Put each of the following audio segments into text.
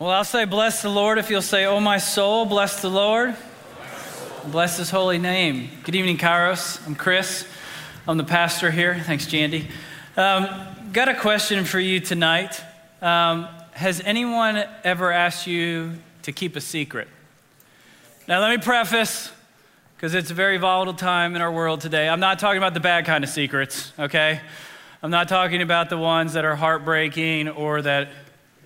Well, I'll say, Bless the Lord if you'll say, Oh, my soul, bless the Lord. Bless his holy name. Good evening, Kairos. I'm Chris. I'm the pastor here. Thanks, Jandy. Um, got a question for you tonight. Um, has anyone ever asked you to keep a secret? Now, let me preface, because it's a very volatile time in our world today. I'm not talking about the bad kind of secrets, okay? I'm not talking about the ones that are heartbreaking or that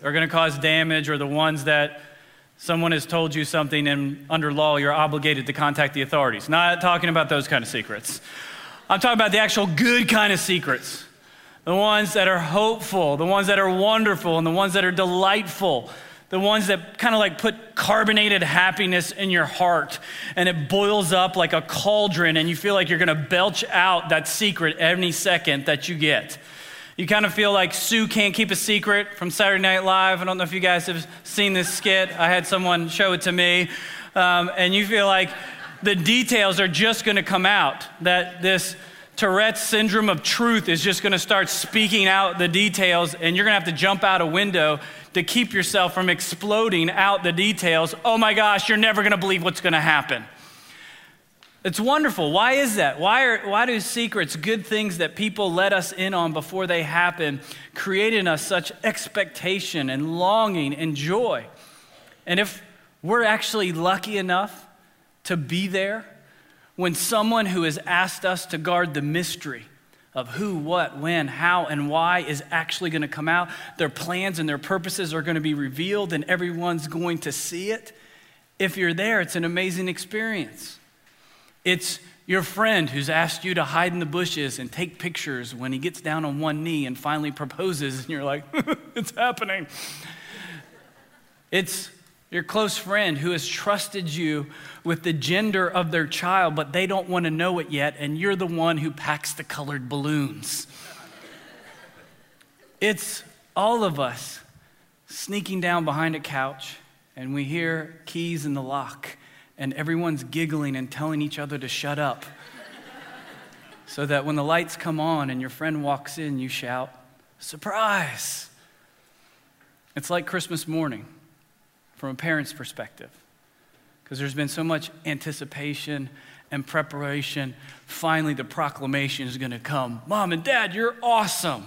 are going to cause damage or the ones that someone has told you something and under law you're obligated to contact the authorities. Not talking about those kind of secrets. I'm talking about the actual good kind of secrets. The ones that are hopeful, the ones that are wonderful, and the ones that are delightful. The ones that kind of like put carbonated happiness in your heart and it boils up like a cauldron and you feel like you're gonna belch out that secret any second that you get. You kind of feel like Sue can't keep a secret from Saturday Night Live. I don't know if you guys have seen this skit. I had someone show it to me. Um, and you feel like the details are just going to come out, that this Tourette's syndrome of truth is just going to start speaking out the details, and you're going to have to jump out a window to keep yourself from exploding out the details. Oh my gosh, you're never going to believe what's going to happen. It's wonderful. Why is that? Why, are, why do secrets, good things that people let us in on before they happen, create in us such expectation and longing and joy? And if we're actually lucky enough to be there when someone who has asked us to guard the mystery of who, what, when, how, and why is actually going to come out, their plans and their purposes are going to be revealed, and everyone's going to see it. If you're there, it's an amazing experience. It's your friend who's asked you to hide in the bushes and take pictures when he gets down on one knee and finally proposes, and you're like, it's happening. It's your close friend who has trusted you with the gender of their child, but they don't want to know it yet, and you're the one who packs the colored balloons. It's all of us sneaking down behind a couch, and we hear keys in the lock and everyone's giggling and telling each other to shut up. so that when the lights come on and your friend walks in, you shout, Surprise! It's like Christmas morning from a parent's perspective. Because there's been so much anticipation and preparation. Finally, the proclamation is going to come Mom and Dad, you're awesome.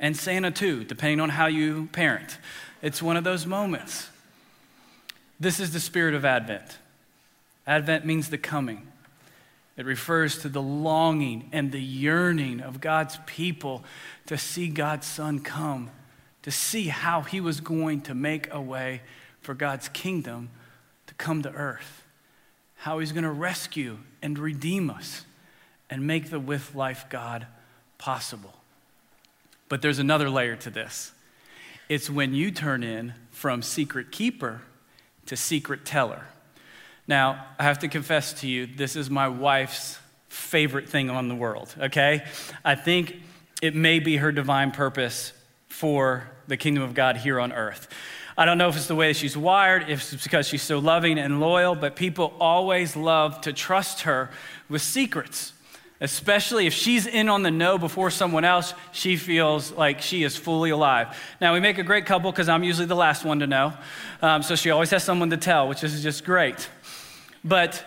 And Santa, too, depending on how you parent. It's one of those moments. This is the spirit of Advent. Advent means the coming. It refers to the longing and the yearning of God's people to see God's Son come, to see how He was going to make a way for God's kingdom to come to earth, how He's going to rescue and redeem us and make the with life God possible. But there's another layer to this it's when you turn in from secret keeper to secret teller. Now, I have to confess to you, this is my wife's favorite thing on the world, okay? I think it may be her divine purpose for the kingdom of God here on earth. I don't know if it's the way that she's wired, if it's because she's so loving and loyal, but people always love to trust her with secrets. Especially if she's in on the know before someone else, she feels like she is fully alive. Now, we make a great couple because I'm usually the last one to know. Um, so she always has someone to tell, which is just great. But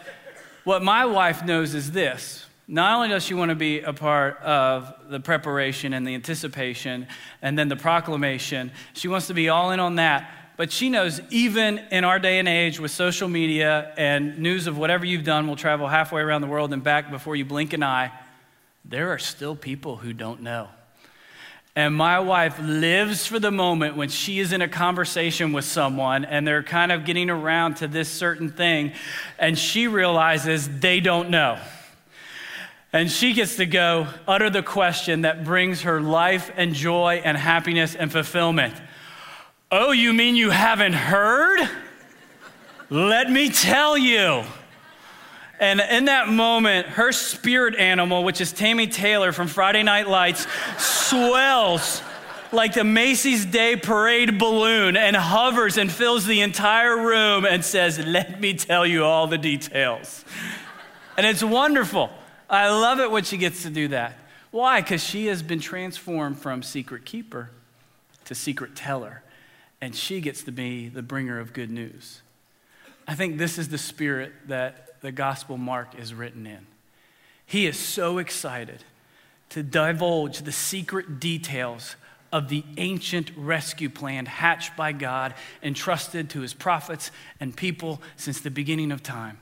what my wife knows is this not only does she want to be a part of the preparation and the anticipation and then the proclamation, she wants to be all in on that. But she knows even in our day and age with social media and news of whatever you've done will travel halfway around the world and back before you blink an eye, there are still people who don't know. And my wife lives for the moment when she is in a conversation with someone and they're kind of getting around to this certain thing, and she realizes they don't know. And she gets to go utter the question that brings her life and joy and happiness and fulfillment. Oh, you mean you haven't heard? Let me tell you. And in that moment, her spirit animal, which is Tami Taylor from Friday Night Lights, swells like the Macy's Day Parade balloon and hovers and fills the entire room and says, Let me tell you all the details. And it's wonderful. I love it when she gets to do that. Why? Because she has been transformed from secret keeper to secret teller. and she gets to be the bringer of good news. I think this is the spirit that the Gospel Mark is written in. He is so excited to divulge the secret details of the ancient rescue plan hatched by God and trusted to his prophets and people since the beginning of time.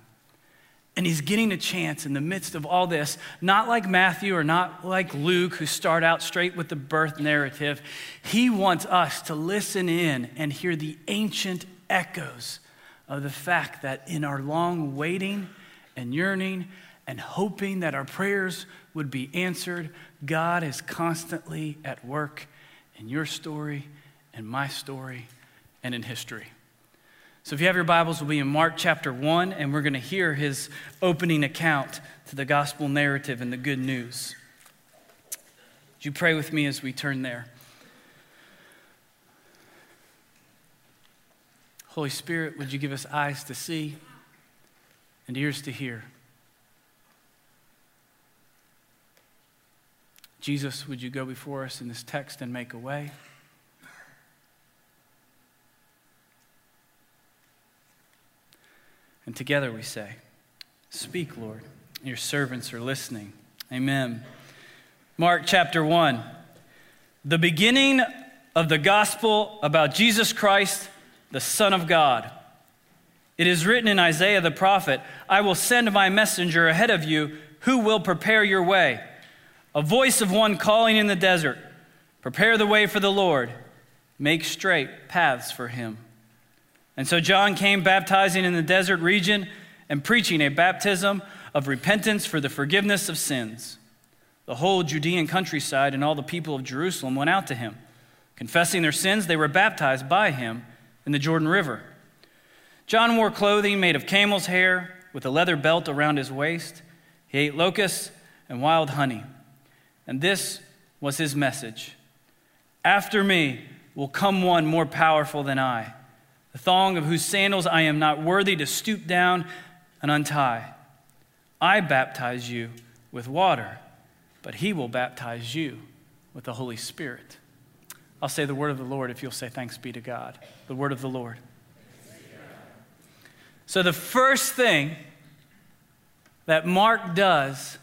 And he's getting a chance in the midst of all this, not like Matthew or not like Luke, who start out straight with the birth narrative. He wants us to listen in and hear the ancient echoes of the fact that in our long waiting and yearning and hoping that our prayers would be answered, God is constantly at work in your story, in my story, and in history. So if you have your Bibles, we'll be in Mark chapter 1, and we're going to hear his opening account to the gospel narrative and the good news. Would you pray with me as we turn there? Holy Spirit, would you give us eyes to see and ears to hear? Jesus, would you go before us in this text and make a way? And together we say, Speak, Lord. Your servants are listening. Amen. Mark chapter 1. The beginning of the gospel about Jesus Christ, the Son of God. It is written in Isaiah the prophet I will send my messenger ahead of you who will prepare your way. A voice of one calling in the desert Prepare the way for the Lord, make straight paths for him. And so John came baptizing in the desert region and preaching a baptism of repentance for the forgiveness of sins. The whole Judean countryside and all the people of Jerusalem went out to him. Confessing their sins, they were baptized by him in the Jordan River. John wore clothing made of camel's hair with a leather belt around his waist. He ate locusts and wild honey. And this was his message After me will come one more powerful than I the thong of whose sandals I am not worthy to stoop down and untie. I baptize you with water, but he will baptize you with the Holy Spirit. I'll say the word of the Lord if you'll say thanks be to God. The word of the Lord. So, the first thing that Mark does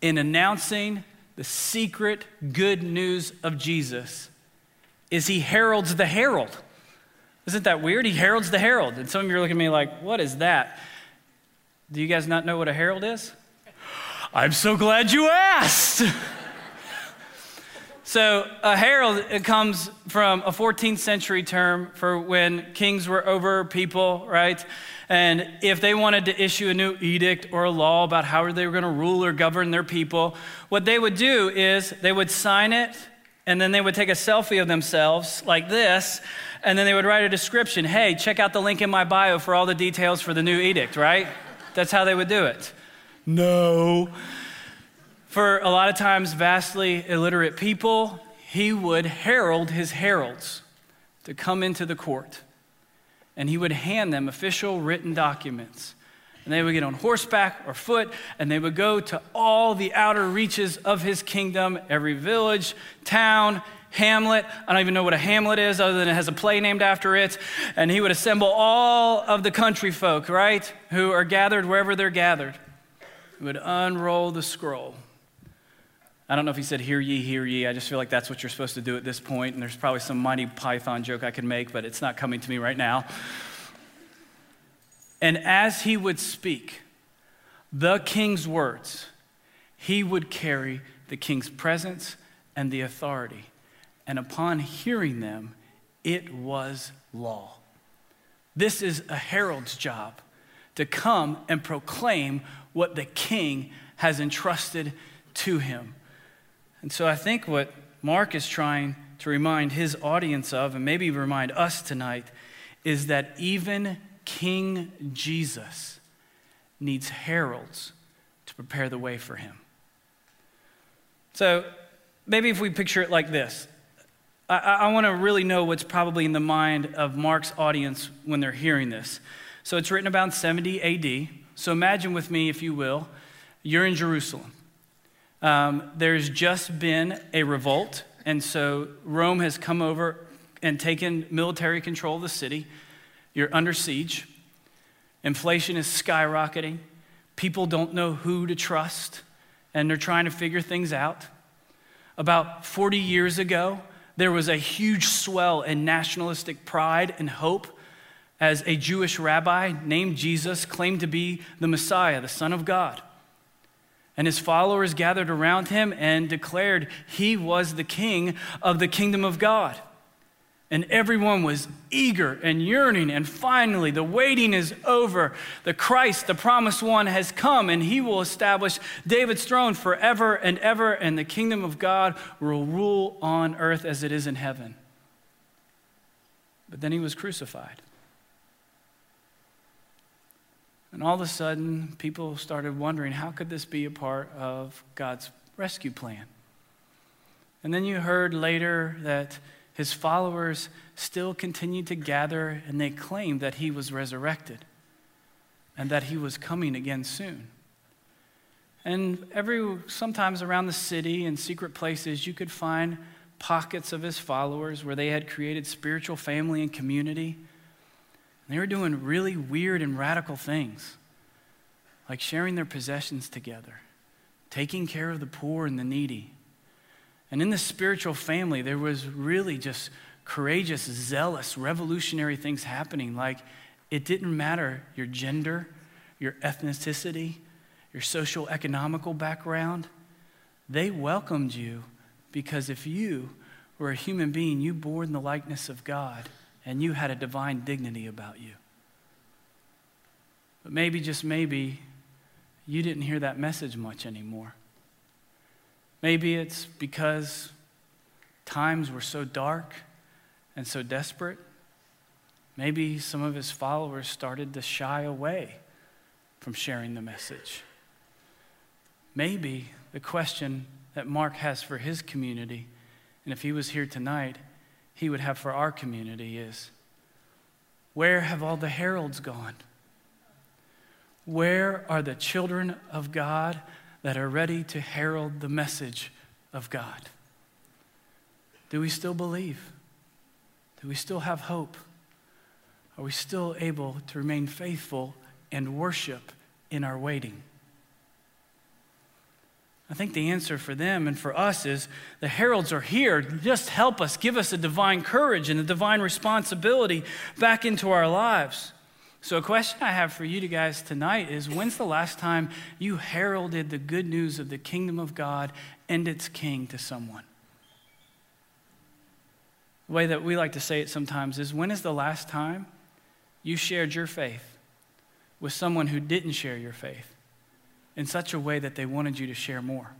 in announcing the secret good news of Jesus is he heralds the herald. Isn't that weird? He heralds the herald. And some of you are looking at me like, what is that? Do you guys not know what a herald is? I'm so glad you asked. so, a herald comes from a 14th century term for when kings were over people, right? And if they wanted to issue a new edict or a law about how they were going to rule or govern their people, what they would do is they would sign it and then they would take a selfie of themselves like this and then they would write a description hey, check out the link in my bio for all the details for the new edict, right? That's how they would do it. No. For a lot of times, vastly illiterate people, he would herald his heralds to come into the court. And he would hand them official written documents. And they would get on horseback or foot, and they would go to all the outer reaches of his kingdom, every village, town, hamlet. I don't even know what a hamlet is, other than it has a play named after it. And he would assemble all of the country folk, right, who are gathered wherever they're gathered. He would unroll the scroll. I don't know if he said, Hear ye, hear ye. I just feel like that's what you're supposed to do at this point, And there's probably some Monty Python joke I could make, but it's not coming to me right now. And as he would speak the king's words, he would carry the king's presence and the authority and upon hearing them, it was law. This is a herald's job to come and proclaim what the king has entrusted to him. And so I think what Mark is trying to remind his audience of, and maybe remind us tonight, is that even King Jesus needs heralds to prepare the way for him. So maybe if we picture it like this I, I want to really know what's probably in the mind of Mark's audience when they're hearing this. So it's written about 70 AD. So imagine with me, if you will, you're in Jerusalem. Um, there's just been a revolt, and so Rome has come over and taken military control of the city. You're under siege. Inflation is skyrocketing. People don't know who to trust, and they're trying to figure things out. About 40 years ago, there was a huge swell in nationalistic pride and hope as a Jewish rabbi named Jesus claimed to be the Messiah, the Son of God. And his followers gathered around him and declared he was the king of the kingdom of God. And everyone was eager and yearning. And finally, the waiting is over. The Christ, the promised one, has come, and he will establish David's throne forever and ever. And the kingdom of God will rule on earth as it is in heaven. But then he was crucified. And all of a sudden, people started wondering how could this be a part of God's rescue plan? And then you heard later that his followers still continued to gather and they claimed that he was resurrected and that he was coming again soon. And every sometimes around the city in secret places you could find pockets of his followers where they had created spiritual family and community. And they were doing really weird and radical things, like sharing their possessions together, taking care of the poor and the needy, and in the spiritual family, there was really just courageous, zealous, revolutionary things happening. Like it didn't matter your gender, your ethnicity, your social economical background. They welcomed you because if you were a human being, you bore in the likeness of God and you had a divine dignity about you. But maybe, just maybe, you didn't hear that message much anymore. Maybe it's because times were so dark and so desperate. Maybe some of his followers started to shy away from sharing the message. Maybe the question that Mark has for his community, and if he was here tonight, he would have for our community is where have all the heralds gone? Where are the children of God that are ready to herald the message of God? Do we still believe? Do we still have hope? Are we still able to remain faithful and worship in our waiting? I think the answer for them and for us is the heralds are here. Just help us, give us a divine courage and a divine responsibility back into our lives. So, a question I have for you guys tonight is when's the last time you heralded the good news of the kingdom of God and its king to someone? The way that we like to say it sometimes is when is the last time you shared your faith with someone who didn't share your faith in such a way that they wanted you to share more?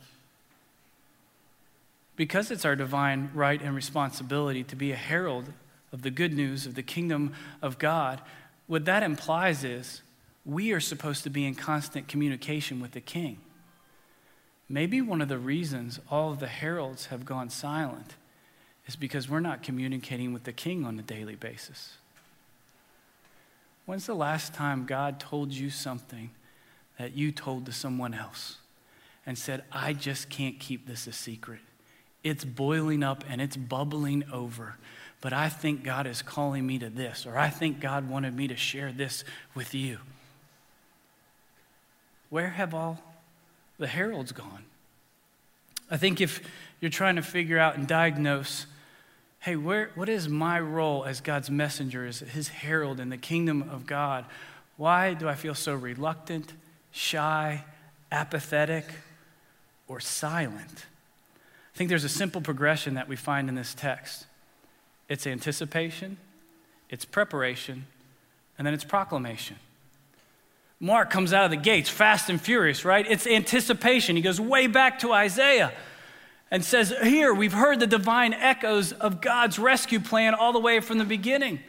Because it's our divine right and responsibility to be a herald of the good news of the kingdom of God what that implies is we are supposed to be in constant communication with the king. Maybe one of the reasons all of the heralds have gone silent is because we're not communicating with the king on a daily basis. When's the last time God told you something that you told to someone else and said, I just can't keep this a secret? It's boiling up and it's bubbling over but I think God is calling me to this, or I think God wanted me to share this with you. Where have all the heralds gone? I think if you're trying to figure out and diagnose, hey, where, what is my role as God's messenger, as his herald in the kingdom of God? Why do I feel so reluctant, shy, apathetic, or silent? I think there's a simple progression that we find in this text it's anticipation, it's preparation, and then it's proclamation. Mark comes out of the gates fast and furious, right? It's anticipation. He goes way back to Isaiah and says, Here, we've heard the divine echoes of God's rescue plan all the way from the beginning.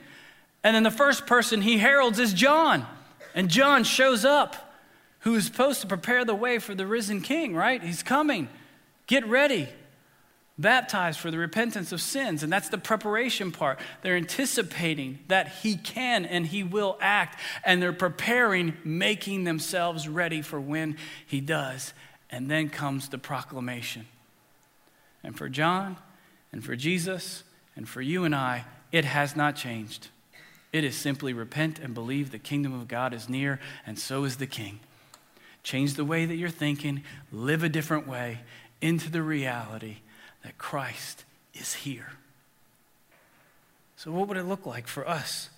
And then the first person he heralds is John. And John shows up, who is supposed to prepare the way for the risen king, right? He's coming. Get ready baptized for the repentance of sins. And that's the preparation part. They're anticipating that He can and He will act, and they're preparing, making themselves ready for when He does. And then comes the proclamation. And for John, and for Jesus, and for you and I, it has not changed. It is simply repent and believe the kingdom of God is near, and so is the king. Change the way that you're thinking, live a different way into the reality that Christ is here. So, what would it look like for us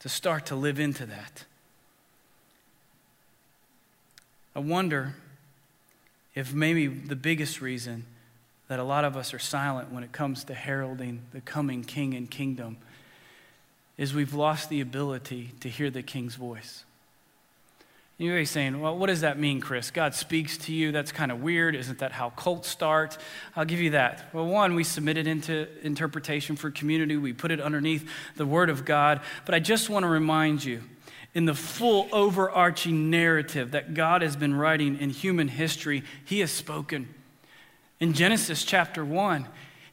to start to live into that? I wonder if maybe the biggest reason that a lot of us are silent when it comes to heralding the coming king and kingdom is we've lost the ability to hear the king's voice. You may be saying, well, what does that mean, Chris? God speaks to you. That's kind of weird. Isn't that how cults start? I'll give you that. Well, one, we submit it into interpretation for community, we put it underneath the Word of God. But I just want to remind you in the full overarching narrative that God has been writing in human history, He has spoken. In Genesis chapter 1,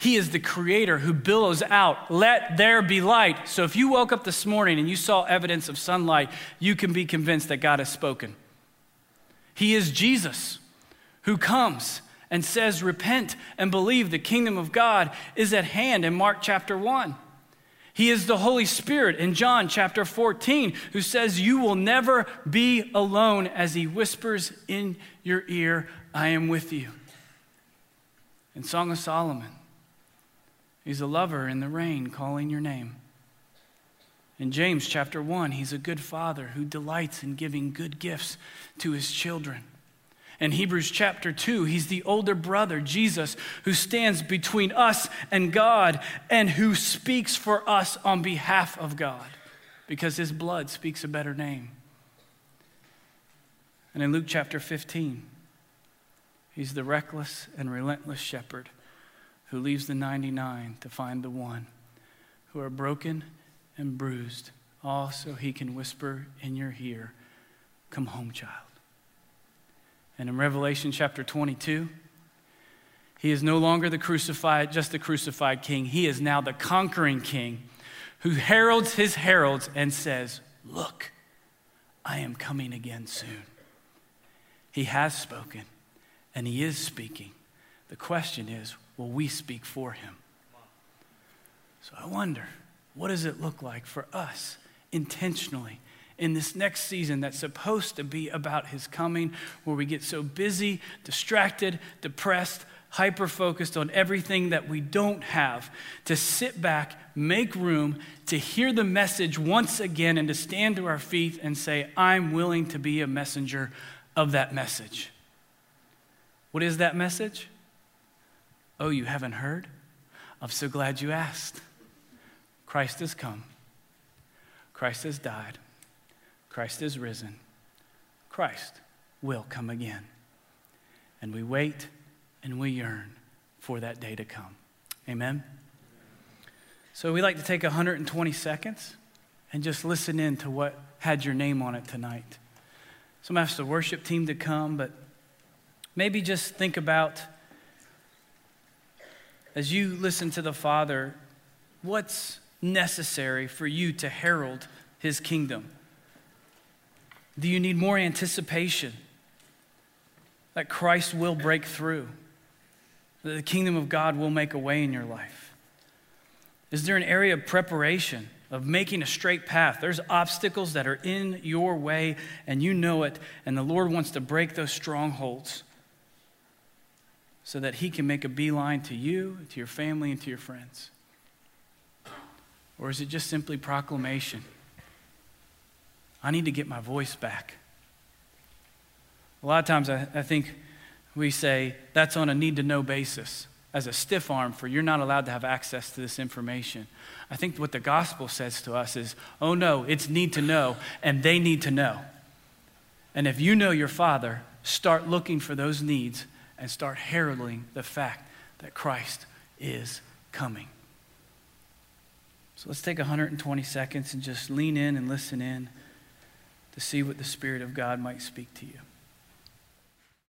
He is the creator who billows out, Let there be light. So if you woke up this morning and you saw evidence of sunlight, you can be convinced that God has spoken. He is Jesus who comes and says, Repent and believe the kingdom of God is at hand in Mark chapter 1. He is the Holy Spirit in John chapter 14, who says, You will never be alone as he whispers in your ear, I am with you. In Song of Solomon, he's a lover in the rain calling your name. In James chapter 1, he's a good father who delights in giving good gifts to his children. In Hebrews chapter 2, he's the older brother, Jesus, who stands between us and God and who speaks for us on behalf of God because his blood speaks a better name. And in Luke chapter 15, he's the reckless and relentless shepherd who leaves the 99 to find the one, who are broken and bruised, all so he can whisper in your ear, Come home, child. And in Revelation chapter 22, he is no longer the crucified, just the crucified king. He is now the conquering king who heralds his heralds and says, Look, I am coming again soon. He has spoken and he is speaking. The question is, will we speak for him? So I wonder, what does it look like for us intentionally in this next season that's supposed to be about his coming, where we get so busy, distracted, depressed, hyper focused on everything that we don't have, to sit back, make room, to hear the message once again, and to stand to our feet and say, I'm willing to be a messenger of that message. What is that message? Oh, you haven't heard? I'm so glad you asked. Christ has come. Christ has died. Christ is risen. Christ will come again. And we wait and we yearn for that day to come. Amen? So we like to take 120 seconds and just listen in to what had your name on it tonight. So Some asked the worship team to come, but maybe just think about as you listen to the Father, what's necessary for you to herald his kingdom? Do you need more anticipation that Christ will break through? That the kingdom of God will make a way in your life? Is there an area of preparation, of making a straight path? There's obstacles that are in your way, and you know it, and the Lord wants to break those strongholds so that He can make a beeline to you, to your family, and to your friends? Or is it just simply proclamation? I need to get my voice back. A lot of times I, I think we say that's on a need to know basis as a stiff arm for you're not allowed to have access to this information. I think what the gospel says to us is, oh no, it's need to know, and they need to know. And if you know your Father, start looking for those needs and start heralding the fact that Christ is coming. So let's take 120 seconds and just lean in and listen in to see what the Spirit of God might speak to you.